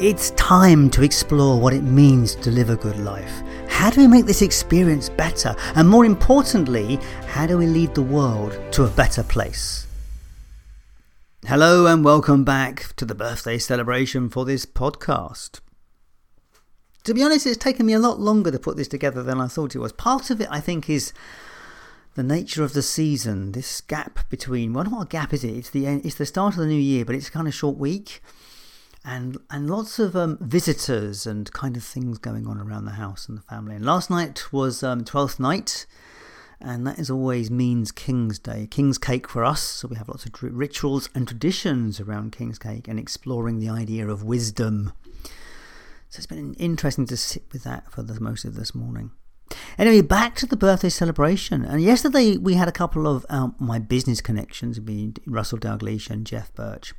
It's time to explore what it means to live a good life. How do we make this experience better? And more importantly, how do we lead the world to a better place? Hello, and welcome back to the birthday celebration for this podcast. To be honest, it's taken me a lot longer to put this together than I thought it was. Part of it, I think, is the nature of the season. This gap between well, not a gap, is it? It's the it's the start of the new year, but it's kind of short week, and and lots of um, visitors and kind of things going on around the house and the family. And last night was um, Twelfth night, and that is always means King's Day, King's Cake for us. So we have lots of rituals and traditions around King's Cake and exploring the idea of wisdom so it's been interesting to sit with that for the most of this morning. Anyway, back to the birthday celebration. And yesterday we had a couple of um, my business connections, being Russell Dalgleish and Jeff Birch.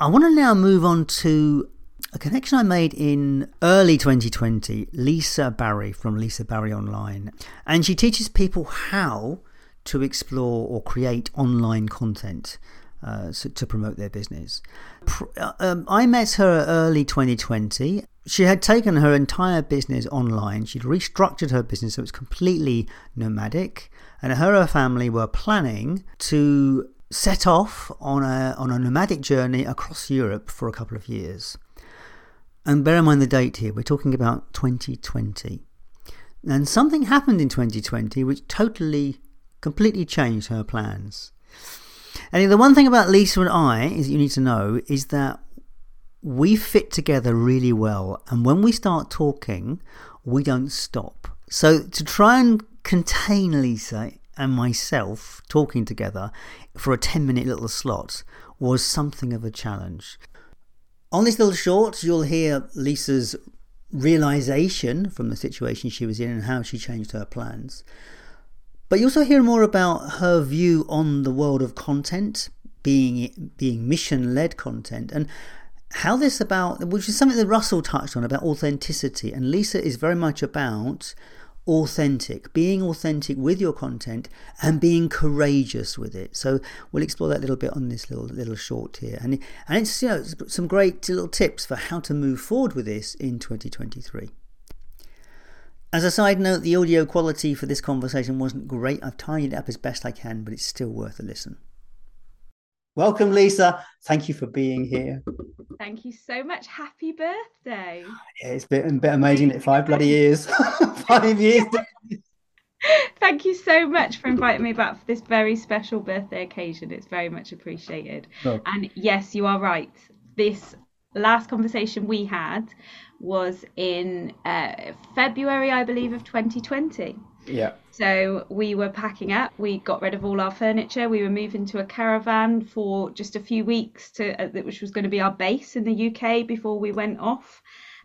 I want to now move on to a connection I made in early 2020, Lisa Barry from Lisa Barry Online. And she teaches people how to explore or create online content uh, to promote their business. Uh, um, I met her early 2020. She had taken her entire business online. She'd restructured her business so it's completely nomadic. And her and her family were planning to set off on a, on a nomadic journey across Europe for a couple of years. And bear in mind the date here, we're talking about 2020. And something happened in 2020 which totally, completely changed her plans. And the one thing about Lisa and I is you need to know is that we fit together really well. And when we start talking, we don't stop. So to try and contain Lisa and myself talking together for a 10 minute little slot was something of a challenge. On this little short, you'll hear Lisa's realization from the situation she was in and how she changed her plans. But you also hear more about her view on the world of content, being being mission led content, and how this about which is something that Russell touched on about authenticity, and Lisa is very much about authentic, being authentic with your content and being courageous with it. So we'll explore that a little bit on this little little short here, and and it's you know some great little tips for how to move forward with this in 2023. As a side note, the audio quality for this conversation wasn't great. I've tidied it up as best I can, but it's still worth a listen. Welcome, Lisa. Thank you for being here. Thank you so much. Happy birthday. Yeah, it's been a bit amazing. It five bloody years. five years. Thank you so much for inviting me back for this very special birthday occasion. It's very much appreciated. Oh. And yes, you are right. This last conversation we had was in uh, February, I believe, of 2020. Yeah. So we were packing up. We got rid of all our furniture. We were moving to a caravan for just a few weeks, to uh, which was going to be our base in the UK before we went off.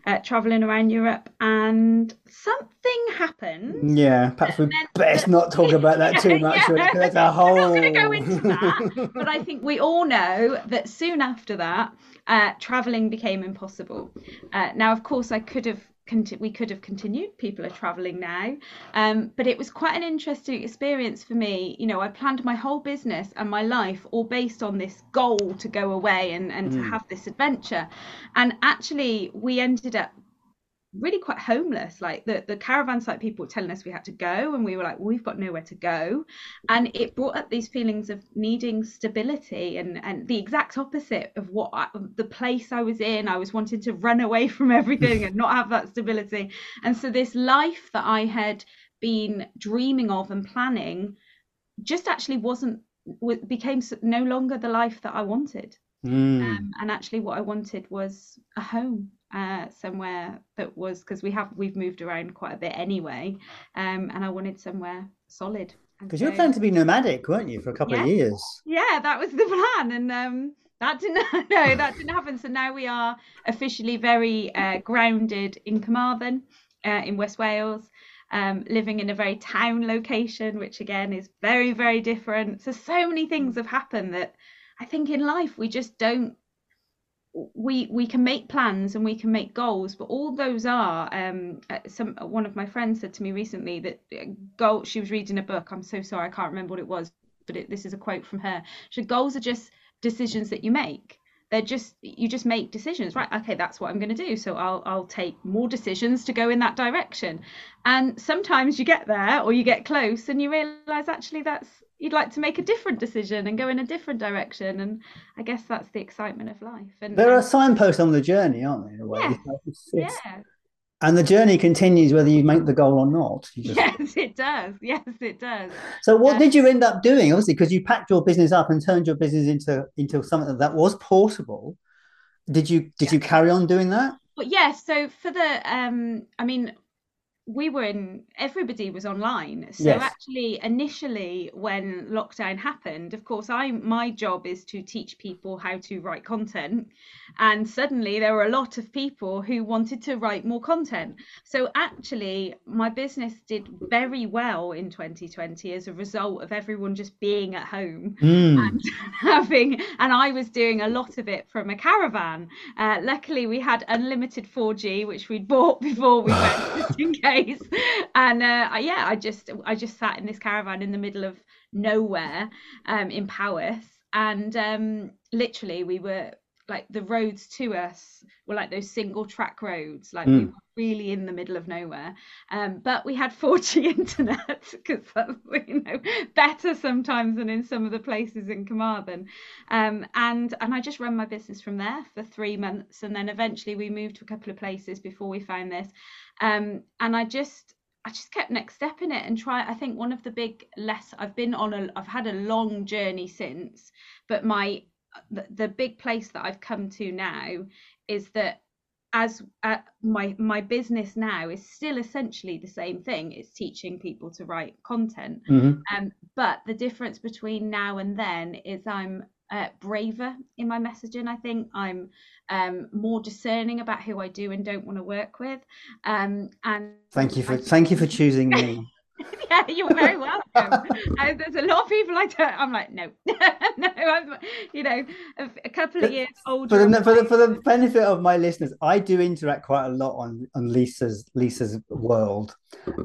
Uh, traveling around Europe, and something happened. Yeah, perhaps we best not talk about that too much. yeah. That's a whole. I'm not going to go into that, but I think we all know that soon after that, uh, traveling became impossible. Uh, now, of course, I could have Conti- we could have continued. People are traveling now. Um, but it was quite an interesting experience for me. You know, I planned my whole business and my life all based on this goal to go away and, and mm. to have this adventure. And actually, we ended up really quite homeless. Like the, the caravan site people were telling us we had to go, and we were like, well, we've got nowhere to go. And it brought up these feelings of needing stability and, and the exact opposite of what I, the place I was in. I was wanting to run away from everything and not have that stability. And so this life that I had been dreaming of and planning just actually wasn't became no longer the life that I wanted. Mm. Um, and actually, what I wanted was a home uh, somewhere that was because we have we've moved around quite a bit anyway, um, and I wanted somewhere solid. Because so, you were planning to be nomadic, weren't you, for a couple yeah, of years? Yeah, that was the plan, and um, that didn't no, that didn't happen. So now we are officially very uh, grounded in Carmarthen, uh, in West Wales. um, living in a very town location, which again is very, very different. So, so many things have happened that I think in life we just don't we we can make plans and we can make goals but all those are um uh, some one of my friends said to me recently that uh, goal she was reading a book i'm so sorry i can't remember what it was but it, this is a quote from her. She said goals are just decisions that you make. They're just you just make decisions. Right okay that's what i'm going to do so i'll i'll take more decisions to go in that direction. And sometimes you get there or you get close and you realize actually that's you'd like to make a different decision and go in a different direction and i guess that's the excitement of life and there are signposts on the journey aren't there in a way? Yeah, it's, it's, yeah. and the journey continues whether you make the goal or not. Just... yes it does. Yes it does. So what did you end up doing? Obviously because you packed your business up and turned your business into into something that was portable. Did you did yeah. you carry on doing that? But yes yeah, so for the um i mean we were in everybody was online. So yes. actually initially when lockdown happened of course i my job is to teach people how to write content. And suddenly there were a lot of people who wanted to write more content. So actually my business did very well in 2020 as a result of everyone just being at home mm. and having and i was doing a lot of it from a caravan. Uh, luckily we had unlimited 4g which we'd bought before we went just in case And uh, yeah, I just I just sat in this caravan in the middle of nowhere um, in Powys, and um, literally we were like the roads to us were like those single track roads like mm. we were really in the middle of nowhere. Um, but we had 4g internet because that's you know better sometimes than in some of the places in carmarthen. Um, and and i just ran my business from there for three months. And then eventually we moved to a couple of places before we found this um, and I just I just kept next step in it and try. I think one of the big less I've been on a I've had a long journey since, but my the, the big place that I've come to now is that as uh, my my business now is still essentially the same thing it's teaching people to write content mm-hmm. um, but the difference between now and then is i'm uh, braver in my messaging. I think I'm um, more discerning about who I do and don't want to work with. Um, and thank you for I, thank you for choosing me. yeah, you're very welcome. uh, there's a lot of people I don't. I'm like, no, no. I'm, you know, a, a couple of years older. For the, for the, for the benefit of my listeners, I do interact quite a lot on on Lisa's Lisa's world,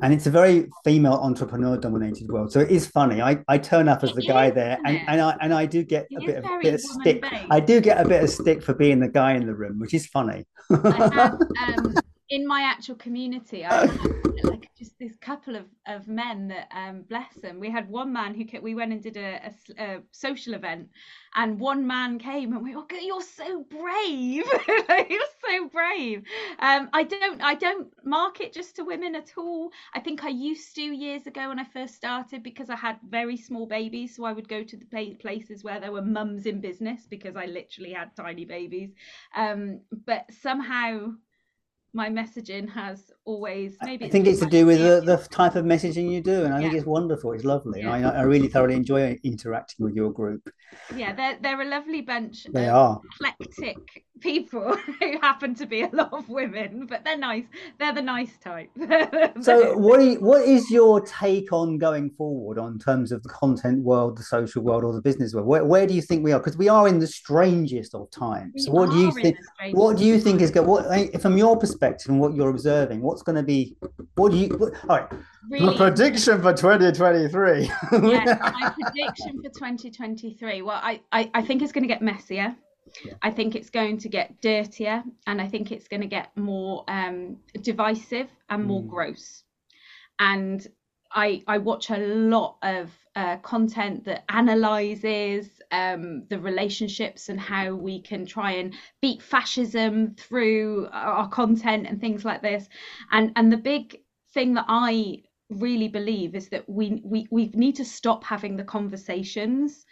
and it's a very female entrepreneur dominated world. So it is funny. I, I turn up as the guy there, and, and I and I do get it a bit of, bit of stick. Based. I do get a bit of stick for being the guy in the room, which is funny. I have, um, in my actual community, I like just this couple of, of men that um, bless them. We had one man who we went and did a, a, a, social event, and one man came and we were, like, "You're so brave! You're so brave." Um, I don't I don't market just to women at all. I think I used to years ago when I first started because I had very small babies, so I would go to the places where there were mums in business because I literally had tiny babies. Um, but somehow my messaging has always maybe I think it's to do with the, the type of messaging you do and I yeah. think it's wonderful it's lovely yeah. I, I really thoroughly enjoy interacting with your group. Yeah they're, they're a lovely bunch they are. eclectic people who happen to be a lot of women but they're nice they're the nice type. So what you, what is your take on going forward on terms of the content world the social world or the business world? Where, where do you think we are? Because we are in the strangest of times. We so what do you think what do you think is good what from your perspective and what you're observing what's going to be what do you what, all right really, the prediction for 2023 yes my prediction for 2023 well i i, I think it's going to get messier yeah. I think it's going to get dirtier and I think it's going to get more um, divisive and more mm. gross. And I, I watch a lot of uh, content that analyzes um, the relationships and how we can try and beat fascism through our content and things like this. And and the big thing that I really believe is that we we, we need to stop having the conversations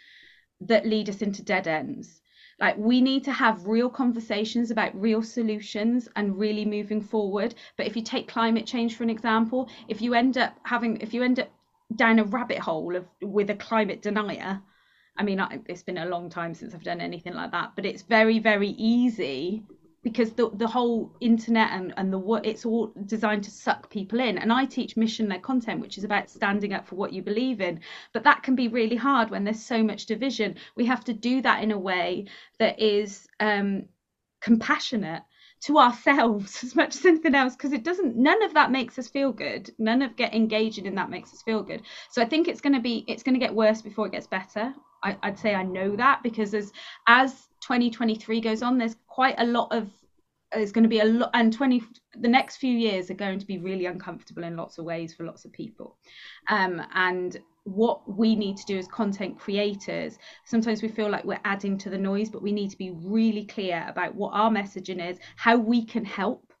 that lead us into dead ends like we need to have real conversations about real solutions and really moving forward. But if you take climate change for an example, if you end up having if you end up down a rabbit hole of with a climate denier, I mean, it's been a long time since I've done anything like that, but it's very, very easy because the the whole internet and and the what it's all designed to suck people in. And i teach mission led content which is about standing up for what you believe in. But that can be really hard when there's so much division. We have to do that in a way that is um, compassionate to ourselves as much as anything else because it doesn't none of that makes us feel good. None of get engaging in that makes us feel good. So i think it's going to be it's going to get worse before it gets better I, would say i know that because as as 2023 goes on there's quite a lot of there's going to be a lot and 20 the next few years are going to be really uncomfortable in lots of ways for lots of people. Um, and what we need to do as content creators sometimes we feel like we're adding to the noise but we need to be really clear about what our messaging is how we can help.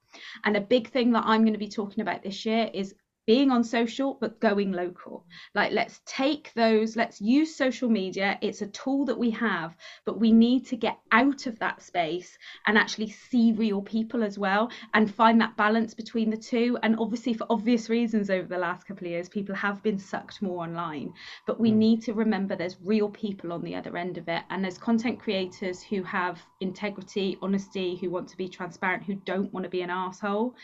And a big thing that i'm going to be talking about this year is being on social but going local. Like let's take those let's use social media. It's a tool that we have but we need to get out of that space and actually see real people as well and find that balance between the two. And obviously for obvious reasons over the last couple of years people have been sucked more online. But we mm. need to remember there's real people on the other end of it. And there's content creators who have integrity honesty who want to be transparent who don't want to be an asshole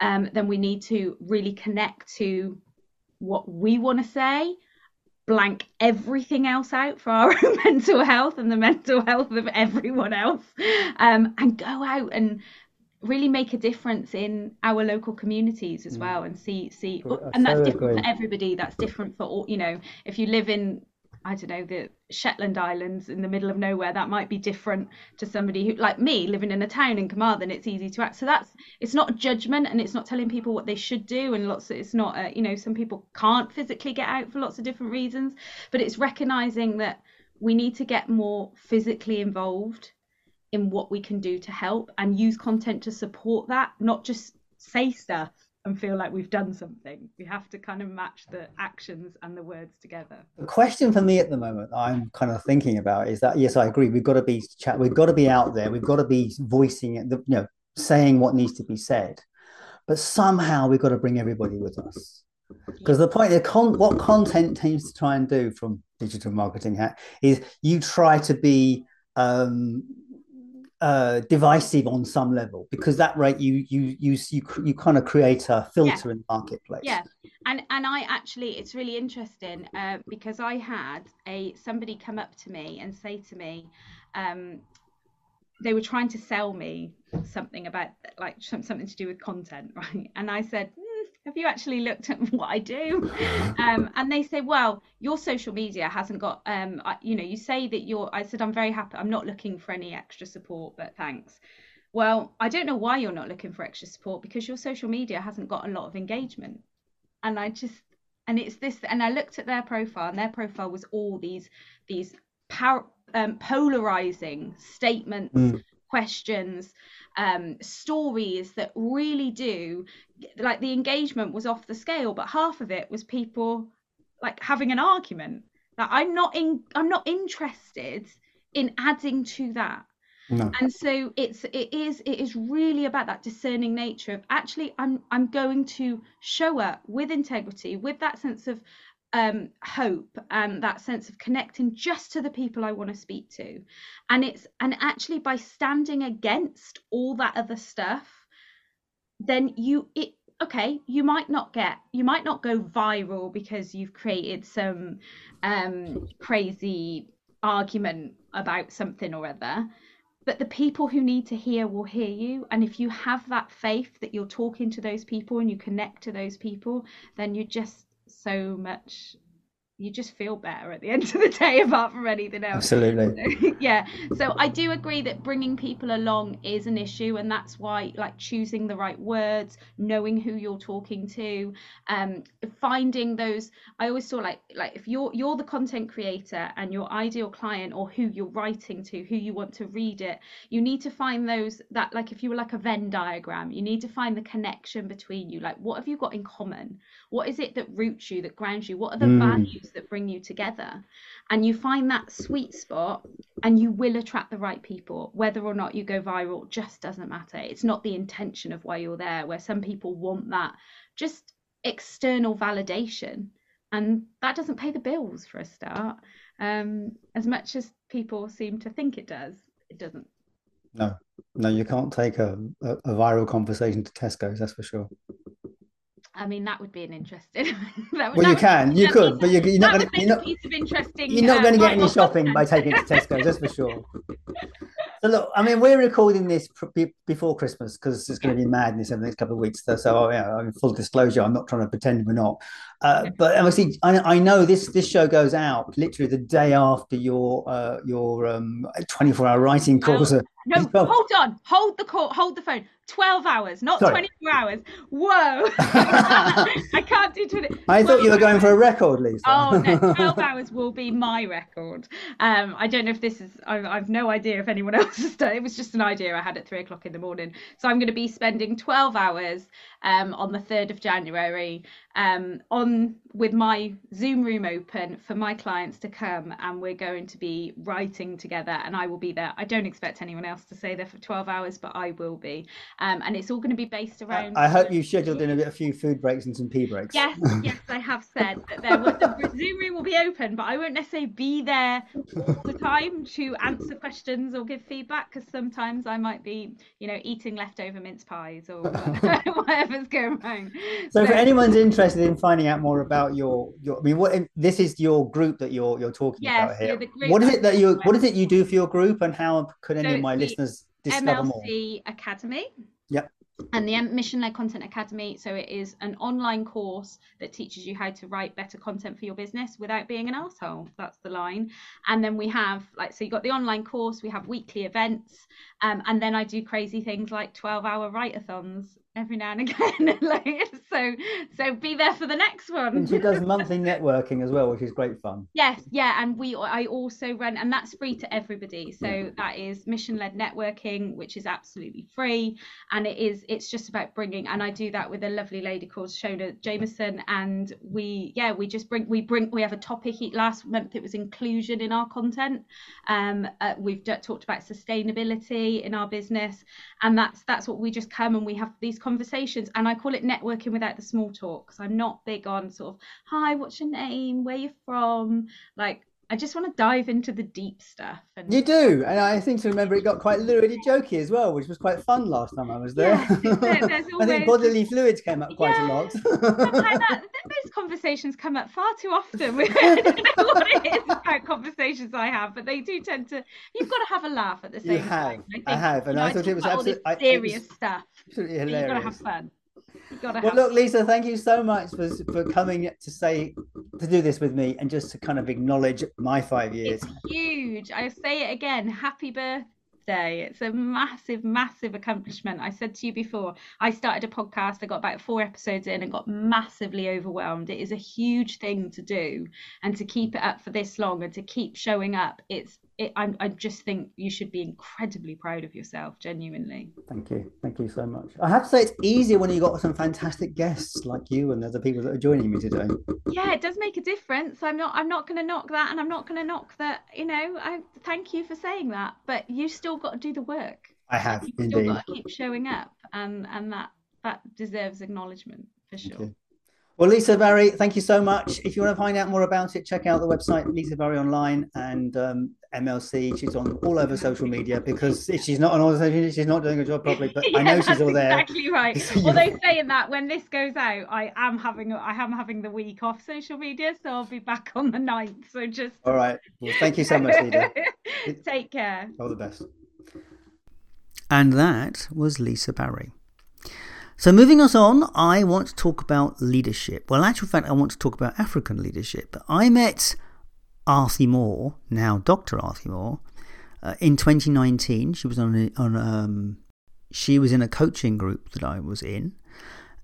um, then we need to really connect to what we want to say blank everything else out for our own mental health and the mental health of everyone else um, and go out and really make a difference in our local communities as mm. well and see see and that's different for everybody that's different for all you know if you live in I don't know, the Shetland Islands in the middle of nowhere, that might be different to somebody who, like me, living in a town in Carmarthen, it's easy to act. So that's, it's not judgment and it's not telling people what they should do. And lots of, it's not, uh, you know, some people can't physically get out for lots of different reasons, but it's recognizing that we need to get more physically involved in what we can do to help and use content to support that, not just say stuff and feel like we've done something. We have to kind of match the actions and the words together. The question for me at the moment I'm kind of thinking about is that yes, I agree. We've got to be chat. We've got to be out there. We've got to be voicing it. You know, saying what needs to be said. But somehow we've got to bring everybody with us. Because the point, the con- what content tends to try and do from digital marketing hack is you try to be um, uh, divisive on some level because that rate you you you you, you kind of create a filter yeah. in the marketplace. Yeah. And and i actually it's really interesting uh, because i had a somebody come up to me and say to me um, they were trying to sell me something about like something to do with content right? And i said have you actually looked at what I do? Um, and they say, well, your social media hasn't got, um, you know, you say that you're, I said, I'm very happy. I'm not looking for any extra support, but thanks. Well, I don't know why you're not looking for extra support because your social media hasn't got a lot of engagement. And I just, and it's this, and I looked at their profile and their profile was all these, these power, um, polarizing statements, mm. Questions, um, stories that really do like the engagement was off the scale, but half of it was people like having an argument. That I'm not in, I'm not interested in adding to that. No. And so it's it is it is really about that discerning nature of actually I'm I'm going to show up with integrity, with that sense of um, hope and that sense of connecting just to the people I want to speak to. And it's and actually by standing against all that other stuff, then you it okay, you might not get you might not go viral because you've created some um crazy argument about something or other. But the people who need to hear will hear you. And if you have that faith that you're talking to those people and you connect to those people, then you just so much you just feel better at the end of the day apart from anything else. Absolutely. Yeah. So i do agree that bringing people along is an issue and that's why like choosing the right words knowing who you're talking to um finding those i always saw like like if you're you're the content creator and your ideal client or who you're writing to who you want to read it you need to find those that like if you were like a venn diagram you need to find the connection between you. Like what have you got in common what is it that roots you that grounds you? What are the mm. values that bring you together? And you find that sweet spot and you will attract the right people. Whether or not you go viral just doesn't matter. It's not the intention of why you're there where some people want that just external validation. And that doesn't pay the bills for a start. Um, as much as people seem to think it does it doesn't. No. No, you can't take a, a, a viral conversation to Tesco's, that's for sure. I mean, that would be an interesting. well, you can, you could, but you're, you're not going to. You're not, piece of interesting. You're not uh, going to get any shopping by taking it to Tesco, that's for sure. So look, I mean, we're recording this before Christmas because it's going to be madness over the next couple of weeks. So, so yeah, I mean, full disclosure, I'm not trying to pretend we're not. Uh, but obviously, I, I, know this this show goes out literally the day after your uh, your um, 24 hour writing course. Oh, no, hold on, hold the call, hold the phone. 12 hours, not Sorry. 24 hours. Whoa. I can't do 20. I thought you were going for a record, Lisa. oh, no, 12 hours will be my record. Um, I don't know if this is, I, I've no idea if anyone else has done it. was just an idea I had at three o'clock in the morning. So I'm going to be spending 12 hours um, on the 3rd of January um, on with my Zoom room open for my clients to come and we're going to be writing together and I will be there. I don't expect anyone else to stay there for 12 hours, but I will be. Um, and it's all going to be based around. I, I hope you scheduled in a, bit, a few food breaks and some pee breaks. Yes, yes, I have said that there will, the Zoom room will be open, but I won't necessarily be there all the time to answer questions or give feedback because sometimes I might be, you know, eating leftover mince pies or whatever's going on. So, so for anyone's interested in finding out more about your your, I mean, what this is your group that you're you're talking yes, about here. Yeah, what is it that you what is it you do for your group, and how could any so of my listeners discover MLC more? Academy. Yep and the Mission Led Content Academy. So it is an online course that teaches you how to write better content for your business without being an asshole. That's the line. And then we have like so you got the online course. We have weekly events, um, and then I do crazy things like 12 hour write-a-thons every now and again. like, so so be there for the next one. And she does monthly networking as well, which is great fun. Yes, yeah, and we I also run and that's free to everybody. So yeah. that is mission led networking, which is absolutely free, and it is it's just about bringing. And I do that with a lovely lady called Shona Jameson, and we yeah we just bring we bring we have a topic. Last month it was inclusion in our content. Um, uh, we've d- talked about sustainability in our business, and that's that's what we just come and we have these conversations. And I call it networking without the small talk because I'm not big on sort of hi what's your name? Where you from? Like I just want to dive into the deep stuff. And... You do, and I think to remember it got quite literally jokey as well, which was quite fun last time I was there. Yeah, there always... I think bodily fluids came up quite yeah. a lot. that, those conversations come up far too often. I don't know what it is about conversations I have, but they do tend to. You've got to have a laugh at the same you have, time. I, think, I have, and you know, I thought it was absolutely serious stuff. Absolutely hilarious. You've got to have fun well, look, Lisa, thank you so much for for coming to say to do this with me and just to kind of acknowledge my five years. It's huge. I say it again. Happy birthday. It's a massive, massive accomplishment. I said to you before, I started a podcast. I got about four episodes in and got massively overwhelmed. It is a huge thing to do, and to keep it up for this long and to keep showing up, it's it, I, I just think you should be incredibly proud of yourself, genuinely. Thank you, thank you so much. I have to say, it's easier when you've got some fantastic guests like you and other people that are joining me today. Yeah, it does make a difference. I'm not, I'm not going to knock that, and I'm not going to knock that. You know, I thank you for saying that, but you still got to do the work. I have you indeed. Still got to keep showing up, and and that that deserves acknowledgement for sure. Well, Lisa Barry, thank you so much. If you want to find out more about it, check out the website Lisa Barry Online and um, MLC. She's on all over social media because if she's not on all the social media, she's not doing her job properly. But yeah, I know she's all there. Exactly right. Although saying that, when this goes out, I am having I am having the week off social media, so I'll be back on the 9th. So just all right. Well, thank you so much, Lisa. Take care. All the best. And that was Lisa Barry. So, moving us on, I want to talk about leadership. Well, in actual fact, I want to talk about African leadership. I met Arthie Moore, now Dr. Arthie Moore, uh, in 2019. She was on, a, on um, she was in a coaching group that I was in,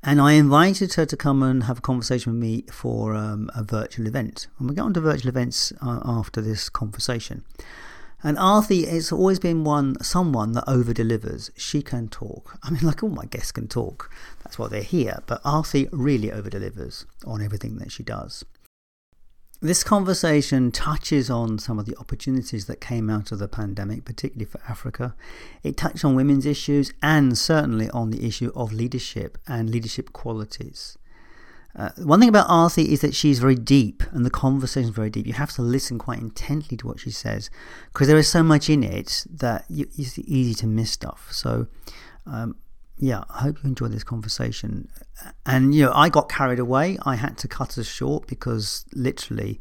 and I invited her to come and have a conversation with me for um, a virtual event. And we'll get on to virtual events uh, after this conversation. And Arthie has always been one someone that over delivers. She can talk. I mean, like all my guests can talk. That's why they're here. But Arthie really over delivers on everything that she does. This conversation touches on some of the opportunities that came out of the pandemic, particularly for Africa. It touched on women's issues and certainly on the issue of leadership and leadership qualities. Uh, one thing about Arthi is that she's very deep and the conversation is very deep. You have to listen quite intently to what she says because there is so much in it that you, it's easy to miss stuff. So, um, yeah, I hope you enjoyed this conversation. And, you know, I got carried away. I had to cut us short because literally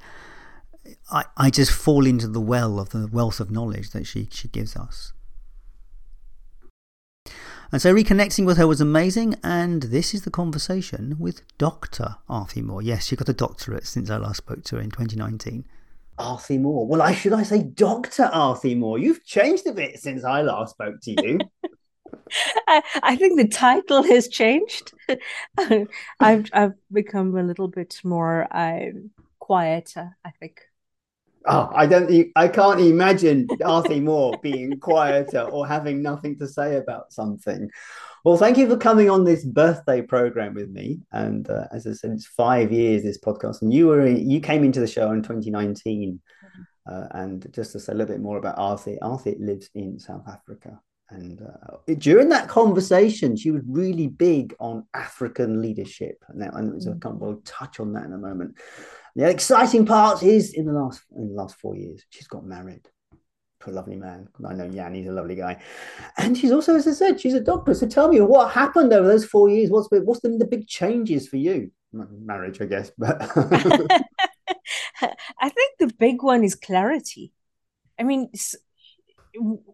I, I just fall into the well of the wealth of knowledge that she, she gives us. And so reconnecting with her was amazing, and this is the conversation with Dr. Arthi Moore. Yes, she got a doctorate since I last spoke to her in 2019. Arthi Moore. Well, I should I say Dr. Arthi Moore? You've changed a bit since I last spoke to you. I, I, think the title has changed. I've I've become a little bit more um, quieter. I think. Oh, I don't. I can't imagine Arthi Moore being quieter or having nothing to say about something. Well, thank you for coming on this birthday program with me. And uh, as I said, it's five years this podcast, and you were you came into the show in 2019. Uh, and just to say a little bit more about Arthi, Arthi lives in South Africa. And uh, during that conversation, she was really big on African leadership. Now, and it was a kind of, we'll touch on that in a moment. The exciting part is in the last in the last four years, she's got married to a lovely man. I know Jan, he's a lovely guy, and she's also, as I said, she's a doctor. So tell me what happened over those four years. What's what's the, the big changes for you? Marriage, I guess, but I think the big one is clarity. I mean,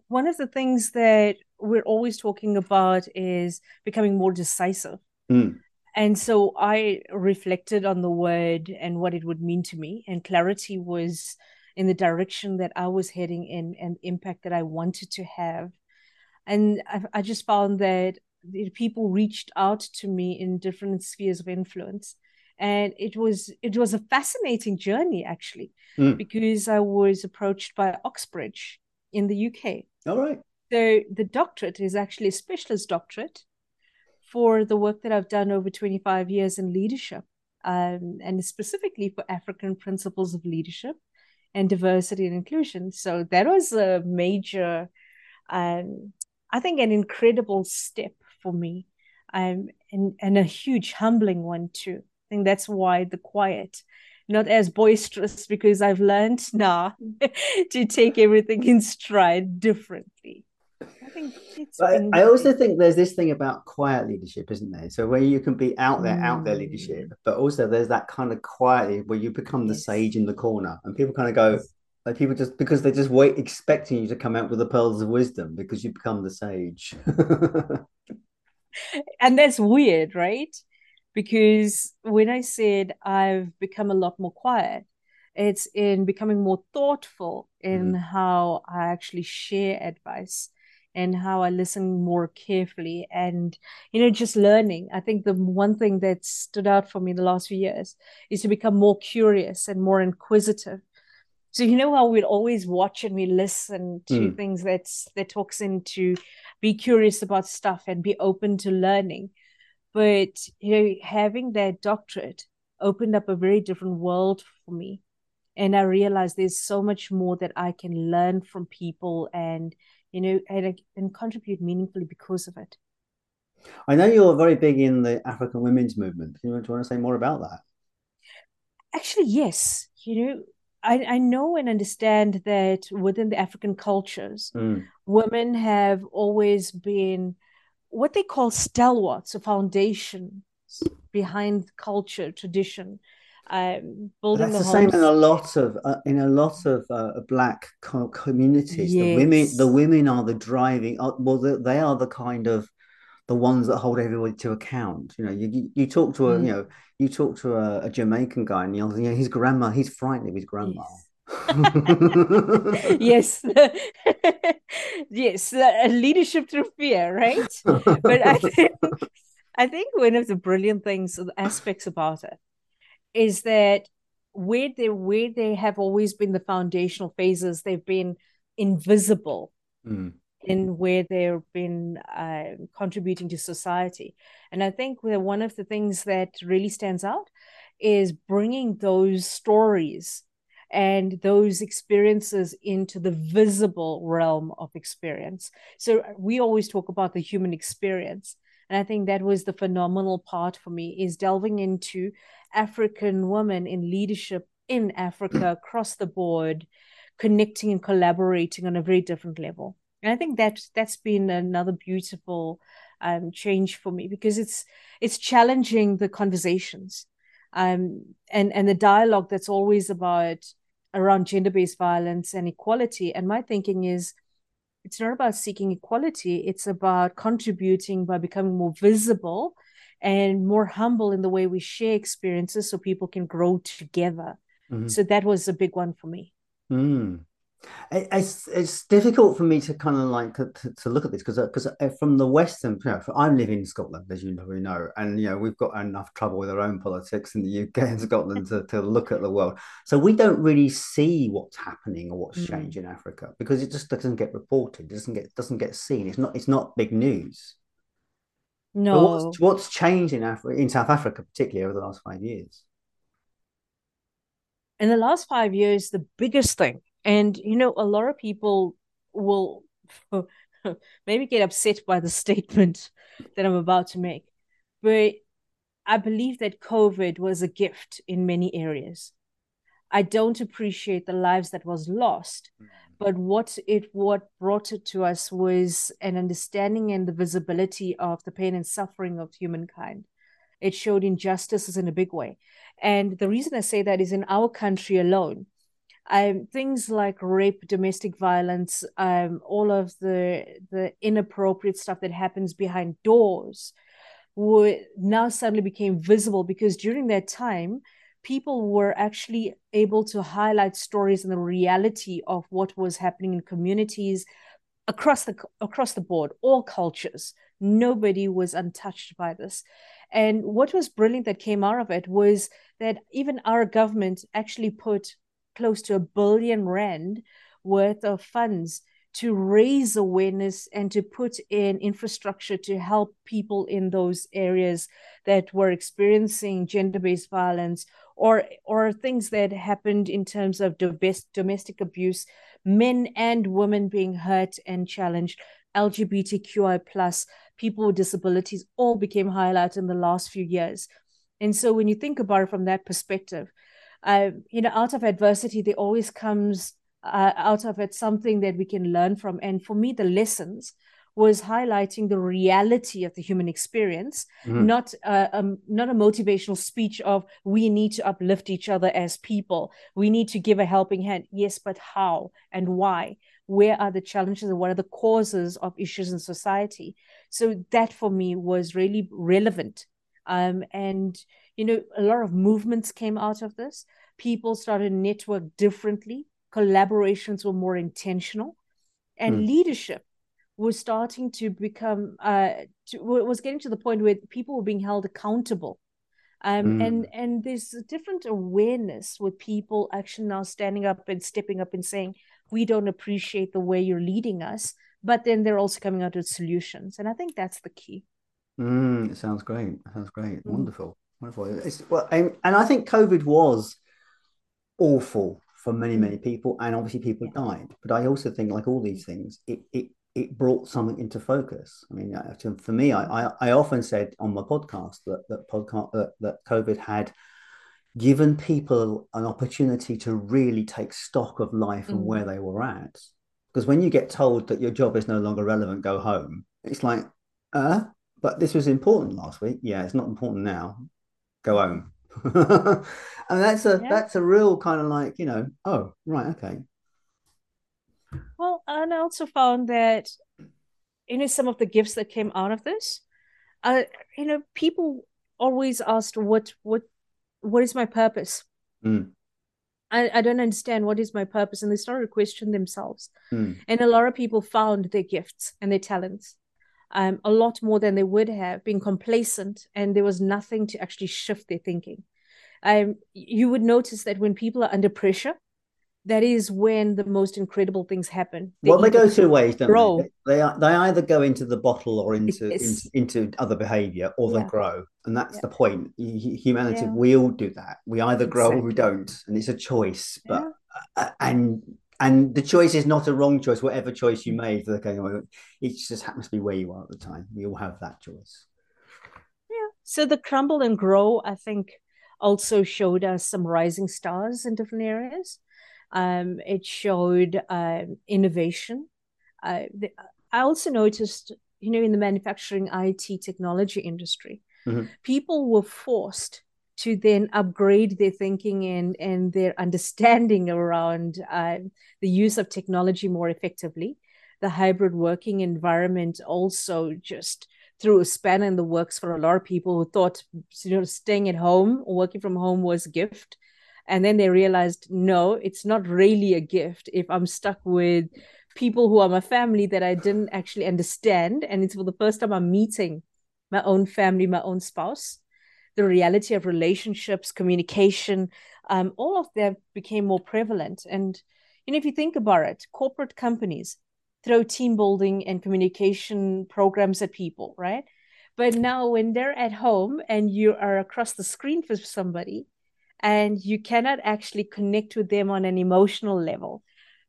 one of the things that we're always talking about is becoming more decisive. Mm. And so I reflected on the word and what it would mean to me. And clarity was in the direction that I was heading in and impact that I wanted to have. And I, I just found that people reached out to me in different spheres of influence. And it was it was a fascinating journey actually, mm. because I was approached by Oxbridge in the UK. All right. So the doctorate is actually a specialist doctorate for the work that I've done over 25 years in leadership, um, and specifically for African principles of leadership and diversity and inclusion. So that was a major, um, I think, an incredible step for me, um, and and a huge humbling one too. I think that's why the quiet, not as boisterous, because I've learned now to take everything in stride differently. I think I, I, also think there's this thing about quiet leadership, isn't there? So where you can be out there, mm. out there leadership, mm. but also there's that kind of quiet where you become the yes. sage in the corner, and people kind of go, like people just because they just wait, expecting you to come out with the pearls of wisdom because you become the sage. and that's weird, right? Because when I said I've become a lot more quiet, it's in becoming more thoughtful in mm. how I actually share advice and how I listen more carefully and, you know, just learning. I think the one thing that stood out for me the last few years is to become more curious and more inquisitive. So you know how we always watch and we listen to mm. things that's that talks into be curious about stuff and be open to learning. But you know, having that doctorate opened up a very different world for me. And I realized there's so much more that I can learn from people and you know, and, and contribute meaningfully because of it. I know you're very big in the African women's movement. Do you want to say more about that? Actually, yes. You know, I, I know and understand that within the African cultures, mm. women have always been what they call stalwarts, a foundation behind culture, tradition, um, building That's the, the same in a lot of uh, in a lot of uh, black co- communities. Yes. The women, the women are the driving. Uh, well, the, they are the kind of the ones that hold everybody to account. You know, you you talk to a mm. you know you talk to a, a Jamaican guy and you know his grandma. He's frightened of his grandma. Yes. yes, yes, uh, leadership through fear, right? but I think I think one of the brilliant things, aspects about it, is that where they where they have always been the foundational phases, they've been invisible mm. in where they've been uh, contributing to society. And I think that one of the things that really stands out is bringing those stories and those experiences into the visible realm of experience. So we always talk about the human experience. And I think that was the phenomenal part for me is delving into African women in leadership in Africa across the board, connecting and collaborating on a very different level. And I think that that's been another beautiful um, change for me because it's it's challenging the conversations um, and and the dialogue that's always about around gender-based violence and equality. And my thinking is it's not about seeking equality, it's about contributing by becoming more visible and more humble in the way we share experiences so people can grow together. Mm-hmm. So that was a big one for me. Mm. It's it's difficult for me to kind of like to, to look at this because because uh, from the Western, you know, I live in Scotland as you probably know, and you know we've got enough trouble with our own politics in the UK and Scotland to, to look at the world. So we don't really see what's happening or what's mm. changed in Africa because it just doesn't get reported, it doesn't get doesn't get seen. It's not it's not big news. No, what's, what's changed in Africa in South Africa particularly over the last five years? In the last five years, the biggest thing and, you know, a lot of people will maybe get upset by the statement that I'm about to make. But I believe that COVID was a gift in many areas. I don't appreciate the lives that was lost, mm. But what it what brought it to us was an understanding and the visibility of the pain and suffering of humankind. It showed injustices in a big way. And the reason I say that is in our country alone, um, things like rape, domestic violence, um, all of the the inappropriate stuff that happens behind doors, were now suddenly became visible because during that time, people were actually able to highlight stories and the reality of what was happening in communities across the across the board, all cultures. Nobody was untouched by this. And what was brilliant that came out of it was that even our government actually put close to a billion rand worth of funds to raise awareness and to put in infrastructure to help people in those areas that were experiencing gender-based violence or or things that happened in terms of domestic abuse men and women being hurt and challenged lgbtqi plus people with disabilities all became highlighted in the last few years. And so when you think about it from that perspective uh, you know, out of adversity, there always comes uh, out of it something that we can learn from. And for me, the lessons was highlighting the reality of the human experience, mm-hmm. not uh, um, not a motivational speech of we need to uplift each other as people. We need to give a helping hand. Yes, but how and why? Where are the challenges and what are the causes of issues in society? So that for me was really relevant. Um, and you know, a lot of movements came out of this. People started network differently. Collaborations were more intentional, and mm. leadership was starting to become uh, to, was getting to the point where people were being held accountable. Um, mm. and and there's a different awareness with people actually now standing up and stepping up and saying we don't appreciate the way you're leading us but then they're also coming out with solutions and i think that's the key mm, it sounds great it sounds great mm. wonderful Wonderful. It's, well, and, and I think COVID was awful for many, many people, and obviously people died. But I also think, like all these things, it it it brought something into focus. I mean, uh, for me, I, I, I often said on my podcast that that podcast that, that COVID had given people an opportunity to really take stock of life mm. and where they were at. Because when you get told that your job is no longer relevant, go home. It's like, uh, but this was important last week. Yeah, it's not important now go home. and that's a yeah. that's a real kind of like you know oh right okay well and i also found that you know some of the gifts that came out of this uh you know people always asked what what what is my purpose mm. I, I don't understand what is my purpose and they started to question themselves mm. and a lot of people found their gifts and their talents um, a lot more than they would have been complacent and there was nothing to actually shift their thinking um, you would notice that when people are under pressure that is when the most incredible things happen. They well, they go two ways, don't grow. they? They, they either go into the bottle or into into, into, other behavior, or they yeah. grow, and that's yeah. the point. Humanity, yeah. we all do that. We either grow exactly. or we don't, and it's a choice. But uh, and and the choice is not a wrong choice. Whatever choice you made, okay, it just happens to be where you are at the time. We all have that choice. Yeah. So the crumble and grow, I think, also showed us some rising stars in different areas. Um, it showed uh, innovation. Uh, the, I also noticed, you know, in the manufacturing IT technology industry, mm-hmm. people were forced to then upgrade their thinking and, and their understanding around uh, the use of technology more effectively. The hybrid working environment also just threw a spanner in the works for a lot of people who thought you know staying at home or working from home was a gift. And then they realized no it's not really a gift if i'm stuck with people who are my family that i didn't actually understand. And it's for the first time i'm meeting my own family my own spouse the reality of relationships communication um, all of that became more prevalent and you know if you think about it corporate companies throw team building and communication programs at people, right? But now when they're at home and you are across the screen for somebody and you cannot actually connect with them on an emotional level,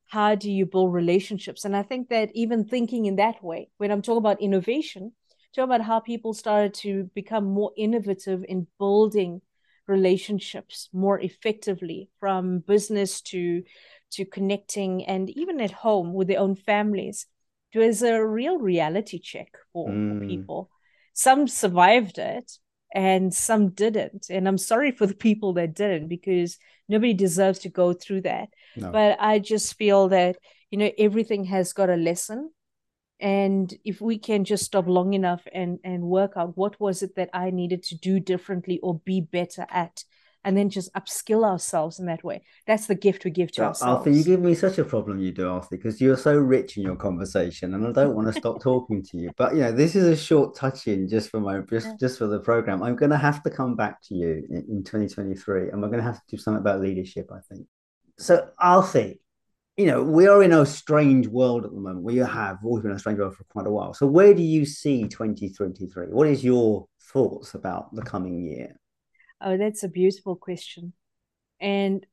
how do you build relationships? And I think that even thinking in that way, when I'm talking about innovation, talk about how people started to become more innovative in building relationships more effectively from business to to connecting and even at home with their own families. It was a real reality check for, mm. for people. Some survived it and some didn't. And I'm sorry for the people that didn't because nobody deserves to go through that. No. But I just feel that, you know, everything has got a lesson. And if we can just stop long enough and, and work out what was it that I needed to do differently or be better at, and then just upskill ourselves in that way. That's the gift we give to ourselves. Arthur, you give me such a problem, you do, Arthur, because you're so rich in your conversation, and I don't want to stop talking to you. But you know, this is a short touch in just for my just yeah. just for the program. I'm going to have to come back to you in, in 2023, and we're going to have to do something about leadership. I think. So, Arthur, you know, we are in a strange world at the moment. We have always been in a strange world for quite a while. So, where do you see 2023? What is your thoughts about the coming year? Oh, that's a beautiful question. And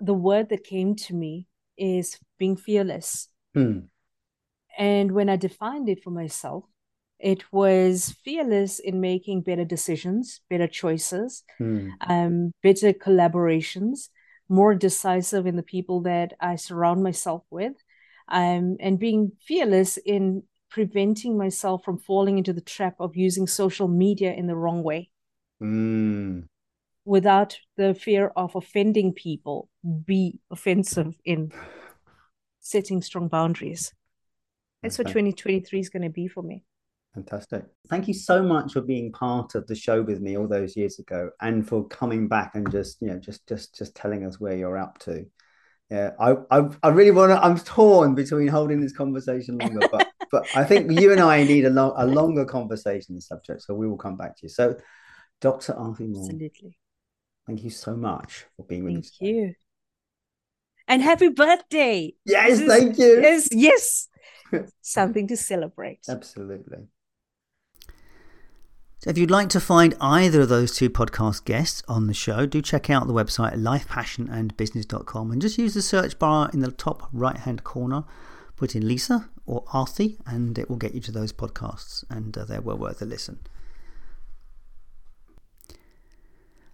the word that came to me is being fearless. Hmm. And when I defined it for myself, it was fearless in making better decisions, better choices, hmm. um, better collaborations, more decisive in the people that I surround myself with, um, and being fearless in preventing myself from falling into the trap of using social media in the wrong way. Mm without the fear of offending people, be offensive in setting strong boundaries. That's what 2023 is going to be for me. Fantastic. Thank you so much for being part of the show with me all those years ago and for coming back and just, you know, just just just telling us where you're up to. Yeah, I I, I really want to I'm torn between holding this conversation longer, but but I think you and I need a long a longer conversation on the subject. So we will come back to you. So Dr. Arthie Moore. Absolutely. Thank you so much for being with us. Thank you. And happy birthday. Yes, thank you. Yes, yes. Something to celebrate. Absolutely. So if you'd like to find either of those two podcast guests on the show, do check out the website lifepassionandbusiness.com and just use the search bar in the top right hand corner. Put in Lisa or Arthie, and it will get you to those podcasts, and uh, they're well worth a listen.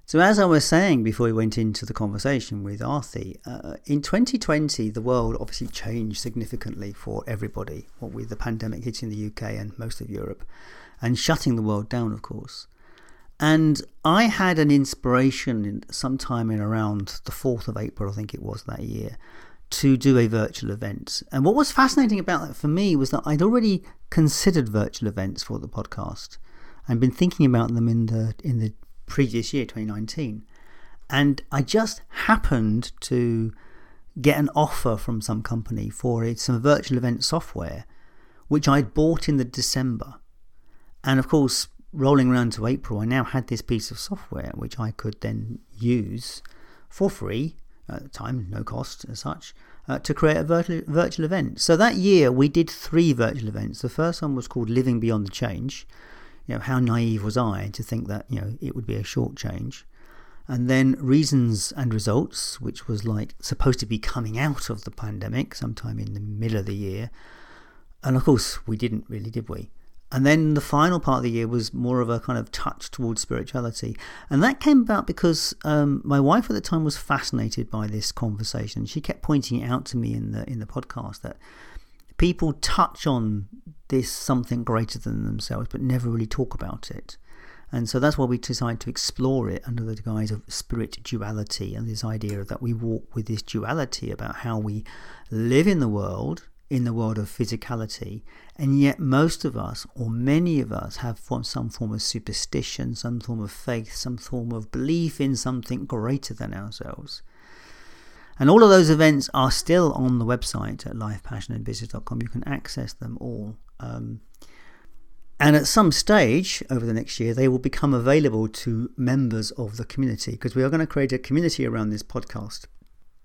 So, as I was saying before we went into the conversation with Arthie, uh, in 2020, the world obviously changed significantly for everybody, what with the pandemic hitting the UK and most of Europe, and shutting the world down, of course. And I had an inspiration in, sometime in around the 4th of April, I think it was that year, to do a virtual event. And what was fascinating about that for me was that I'd already considered virtual events for the podcast and been thinking about them in the, in the previous year, 2019. And I just happened to get an offer from some company for some virtual event software, which I'd bought in the December. And of course, rolling around to April, I now had this piece of software which I could then use for free at the time, no cost as such, uh, to create a virtual, virtual event. So that year we did three virtual events. The first one was called Living Beyond the Change, you know, how naive was I to think that, you know, it would be a short change. And then Reasons and Results, which was like supposed to be coming out of the pandemic sometime in the middle of the year. And of course, we didn't really, did we? And then the final part of the year was more of a kind of touch towards spirituality. And that came about because um, my wife at the time was fascinated by this conversation. She kept pointing it out to me in the, in the podcast that people touch on this something greater than themselves, but never really talk about it. And so that's why we decided to explore it under the guise of spirit duality and this idea that we walk with this duality about how we live in the world in the world of physicality, and yet most of us, or many of us, have some form of superstition, some form of faith, some form of belief in something greater than ourselves. And all of those events are still on the website at lifepassionandbusiness.com. You can access them all. Um, and at some stage over the next year, they will become available to members of the community because we are going to create a community around this podcast.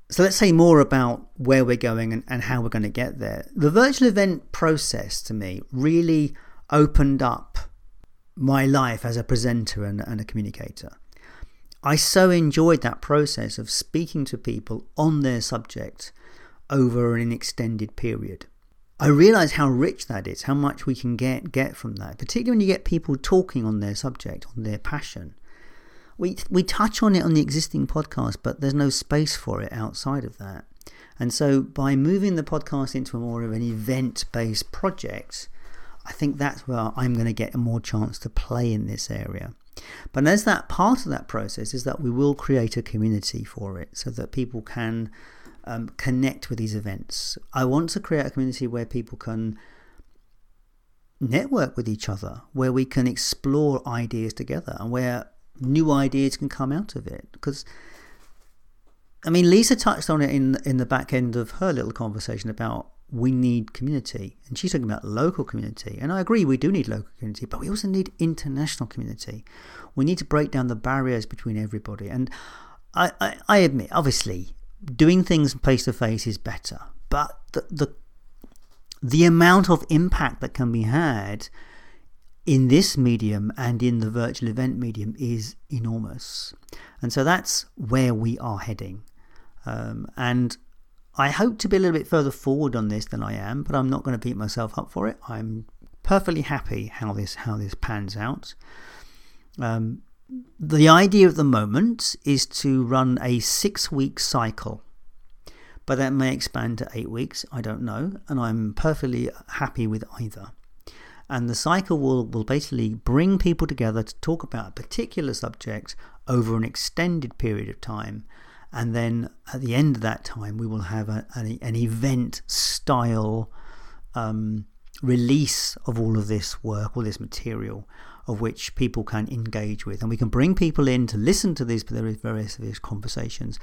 So let's say more about where we're going and, and how we're going to get there. The virtual event process to me really opened up my life as a presenter and, and a communicator. I so enjoyed that process of speaking to people on their subject over an extended period. I realize how rich that is, how much we can get get from that, particularly when you get people talking on their subject, on their passion we we touch on it on the existing podcast, but there's no space for it outside of that. And so by moving the podcast into a more of an event-based project, I think that's where I'm going to get a more chance to play in this area. But as that part of that process is that we will create a community for it so that people can um, connect with these events. I want to create a community where people can network with each other, where we can explore ideas together, and where new ideas can come out of it. Because, I mean, Lisa touched on it in, in the back end of her little conversation about we need community. And she's talking about local community. And I agree, we do need local community, but we also need international community. We need to break down the barriers between everybody. And I, I, I admit, obviously, doing things face to face is better. But the, the, the amount of impact that can be had in this medium and in the virtual event medium is enormous. And so that's where we are heading. Um, and I hope to be a little bit further forward on this than I am, but I'm not going to beat myself up for it. I'm perfectly happy how this how this pans out. Um, the idea at the moment is to run a six week cycle, but that may expand to eight weeks. I don't know, and I'm perfectly happy with either. And the cycle will, will basically bring people together to talk about a particular subject over an extended period of time. And then at the end of that time, we will have a, an, an event style um, release of all of this work, all this material, of which people can engage with. And we can bring people in to listen to these various, various conversations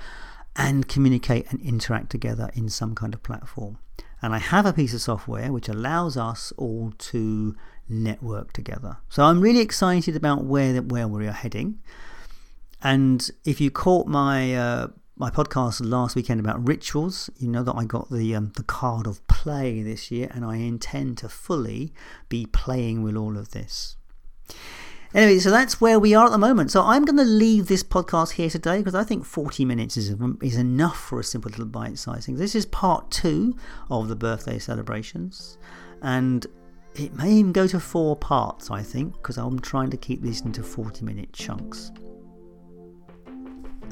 and communicate and interact together in some kind of platform. And I have a piece of software which allows us all to network together. So I'm really excited about where, where we are heading. And if you caught my, uh, my podcast last weekend about rituals, you know that I got the, um, the card of play this year, and I intend to fully be playing with all of this. Anyway, so that's where we are at the moment. So I'm going to leave this podcast here today because I think 40 minutes is, is enough for a simple little bite sizing. This is part two of the birthday celebrations. And it may even go to four parts, I think, because I'm trying to keep these into 40 minute chunks.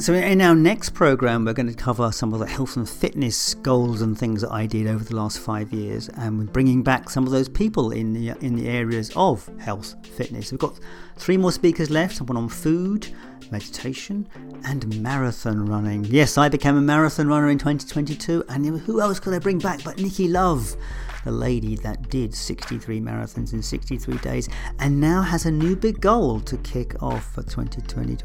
So, in our next program, we're going to cover some of the health and fitness goals and things that I did over the last five years, and we're bringing back some of those people in the in the areas of health fitness. We've got three more speakers left: one on food, meditation, and marathon running. Yes, I became a marathon runner in 2022, and who else could I bring back but Nikki Love? the lady that did 63 marathons in 63 days and now has a new big goal to kick off for 2020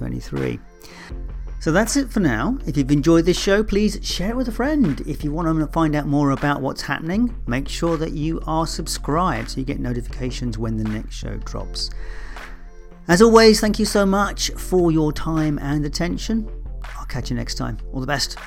so that's it for now. If you've enjoyed this show, please share it with a friend. If you want to find out more about what's happening, make sure that you are subscribed so you get notifications when the next show drops. As always, thank you so much for your time and attention. I'll catch you next time. All the best.